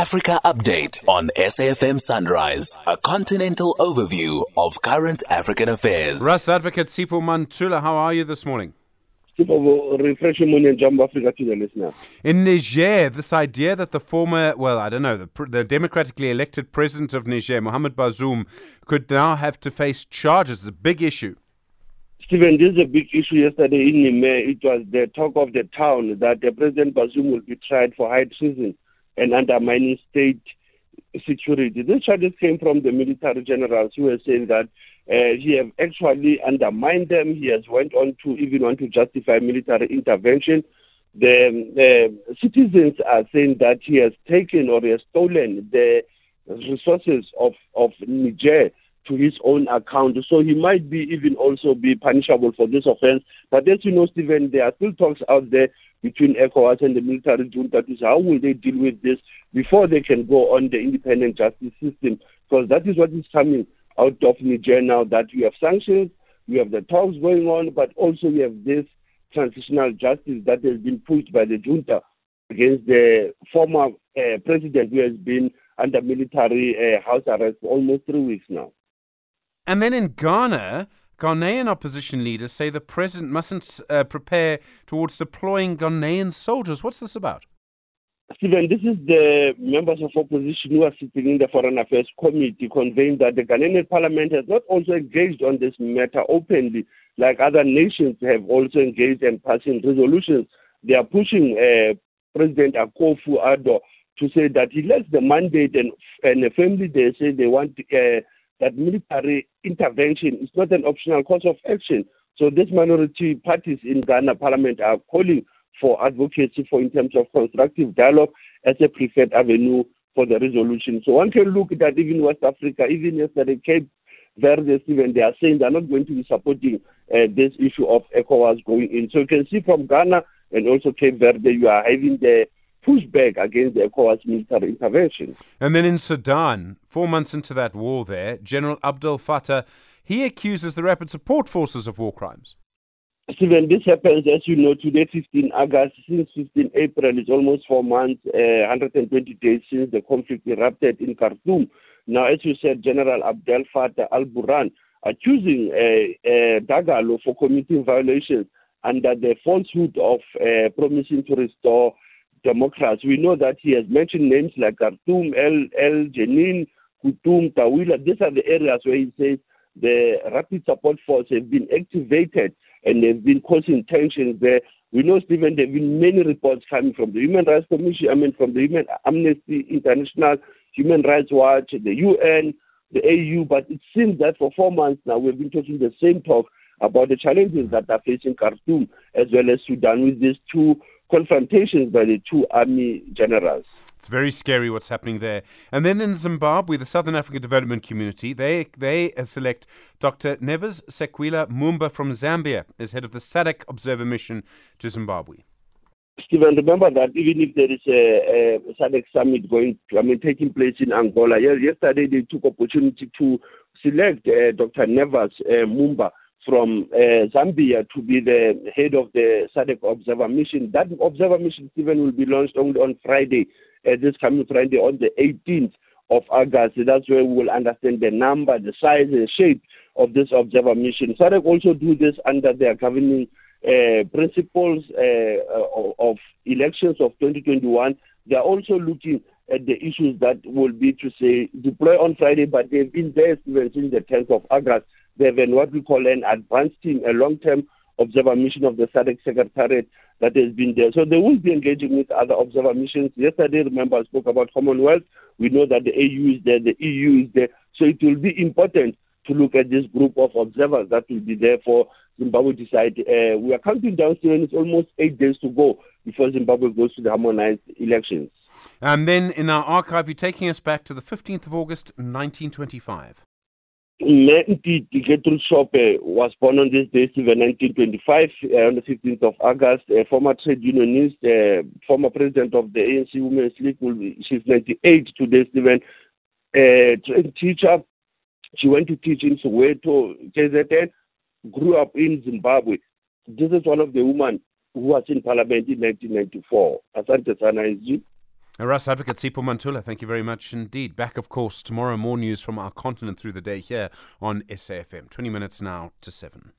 Africa Update on SAFM Sunrise, a continental overview of current African affairs. Russ Advocate Sipho Mantula, how are you this morning? refresh and jump Africa to listener. In Niger, this idea that the former, well, I don't know, the, the democratically elected president of Niger, Mohamed Bazoum, could now have to face charges is a big issue. Stephen, this is a big issue yesterday in Niamey. It was the talk of the town that the President Bazoum will be tried for high treason and undermining state security. These charges came from the military generals who were saying that uh, he have actually undermined them. He has went on to even want to justify military intervention. The, the citizens are saying that he has taken or he has stolen the resources of, of Niger to his own account. So he might be even also be punishable for this offense. But as you know, Stephen, there are still talks out there between ECOWAS and the military junta to how will they deal with this before they can go on the independent justice system. Because that is what is coming out of Niger now, that we have sanctions, we have the talks going on, but also we have this transitional justice that has been pushed by the junta against the former uh, president who has been under military uh, house arrest for almost three weeks now. And then in Ghana, Ghanaian opposition leaders say the president mustn't uh, prepare towards deploying Ghanaian soldiers. What's this about? Stephen, this is the members of opposition who are sitting in the Foreign Affairs Committee conveying that the Ghanaian parliament has not also engaged on this matter openly, like other nations have also engaged in passing resolutions. They are pushing uh, President Akufo-Addo to say that he lets the mandate and, and firmly they say they want uh, that military intervention is not an optional course of action. So these minority parties in Ghana parliament are calling for advocacy for in terms of constructive dialogue as a preferred avenue for the resolution. So one can look at even West Africa, even yesterday, Cape Verde, even they are saying they're not going to be supporting uh, this issue of ECOWAS going in. So you can see from Ghana and also Cape Verde, you are having the pushback against the ECOWAS military intervention. And then in Sudan, four months into that war there, General Abdel Fattah, he accuses the rapid support forces of war crimes. Stephen, this happens, as you know, today, 15 August, since 15 April, it's almost four months, uh, 120 days since the conflict erupted in Khartoum. Now, as you said, General Abdel Fattah al-Burhan accusing uh, uh, Dagalo for committing violations under the falsehood of uh, promising to restore democrats. We know that he has mentioned names like Khartoum, El, El Jenin, Kutum, Tawila. These are the areas where he says the rapid support force have been activated and they've been causing tensions there. We know, Stephen, there have been many reports coming from the Human Rights Commission, I mean, from the Human Amnesty International, Human Rights Watch, the UN, the AU, but it seems that for four months now we've been talking the same talk about the challenges that are facing Khartoum as well as Sudan with these two confrontations by the two army generals. It's very scary what's happening there. And then in Zimbabwe, the Southern African Development Community, they they select Dr. Nevers Sekwila Mumba from Zambia as head of the SADC Observer Mission to Zimbabwe. Stephen, remember that even if there is a, a SADC summit going, I mean, taking place in Angola, yesterday they took opportunity to select uh, Dr. Nevers uh, Mumba from uh, Zambia to be the head of the SADC Observer Mission. That Observer Mission, Stephen, will be launched only on Friday, uh, this coming Friday on the 18th of August. That's where we will understand the number, the size, and shape of this Observer Mission. SADC also do this under their governing uh, principles uh, of elections of 2021. They are also looking at the issues that will be to say deploy on Friday, but they've been there since the 10th of August they have what we call an advanced team, a long-term observer mission of the SADC Secretariat that has been there. So they will be engaging with other observer missions. Yesterday, remember, I spoke about Commonwealth. We know that the AU is there, the EU is there. So it will be important to look at this group of observers that will be there for Zimbabwe decide. Uh, we are counting down still, and it's almost eight days to go before Zimbabwe goes to the harmonized elections. And then in our archive, you're taking us back to the 15th of August, 1925. Menti Gertrude Shope was born on this day, 1925, uh, on the 15th of August. A former trade unionist, uh, former president of the ANC Women's League. She's 98 today, Stephen. Uh, teacher. She went to teach in Soweto, KZN, grew up in Zimbabwe. This is one of the women who was in parliament in 1994. Asante sana, Russ Advocate Sipho Mantula, thank you very much indeed. Back, of course, tomorrow, more news from our continent through the day here on SAFM. 20 minutes now to 7.